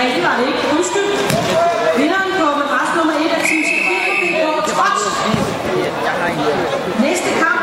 Nej, det var det ikke. Undskyld. Vinderen går med rest nummer 1 af Team Chicago. Næste kamp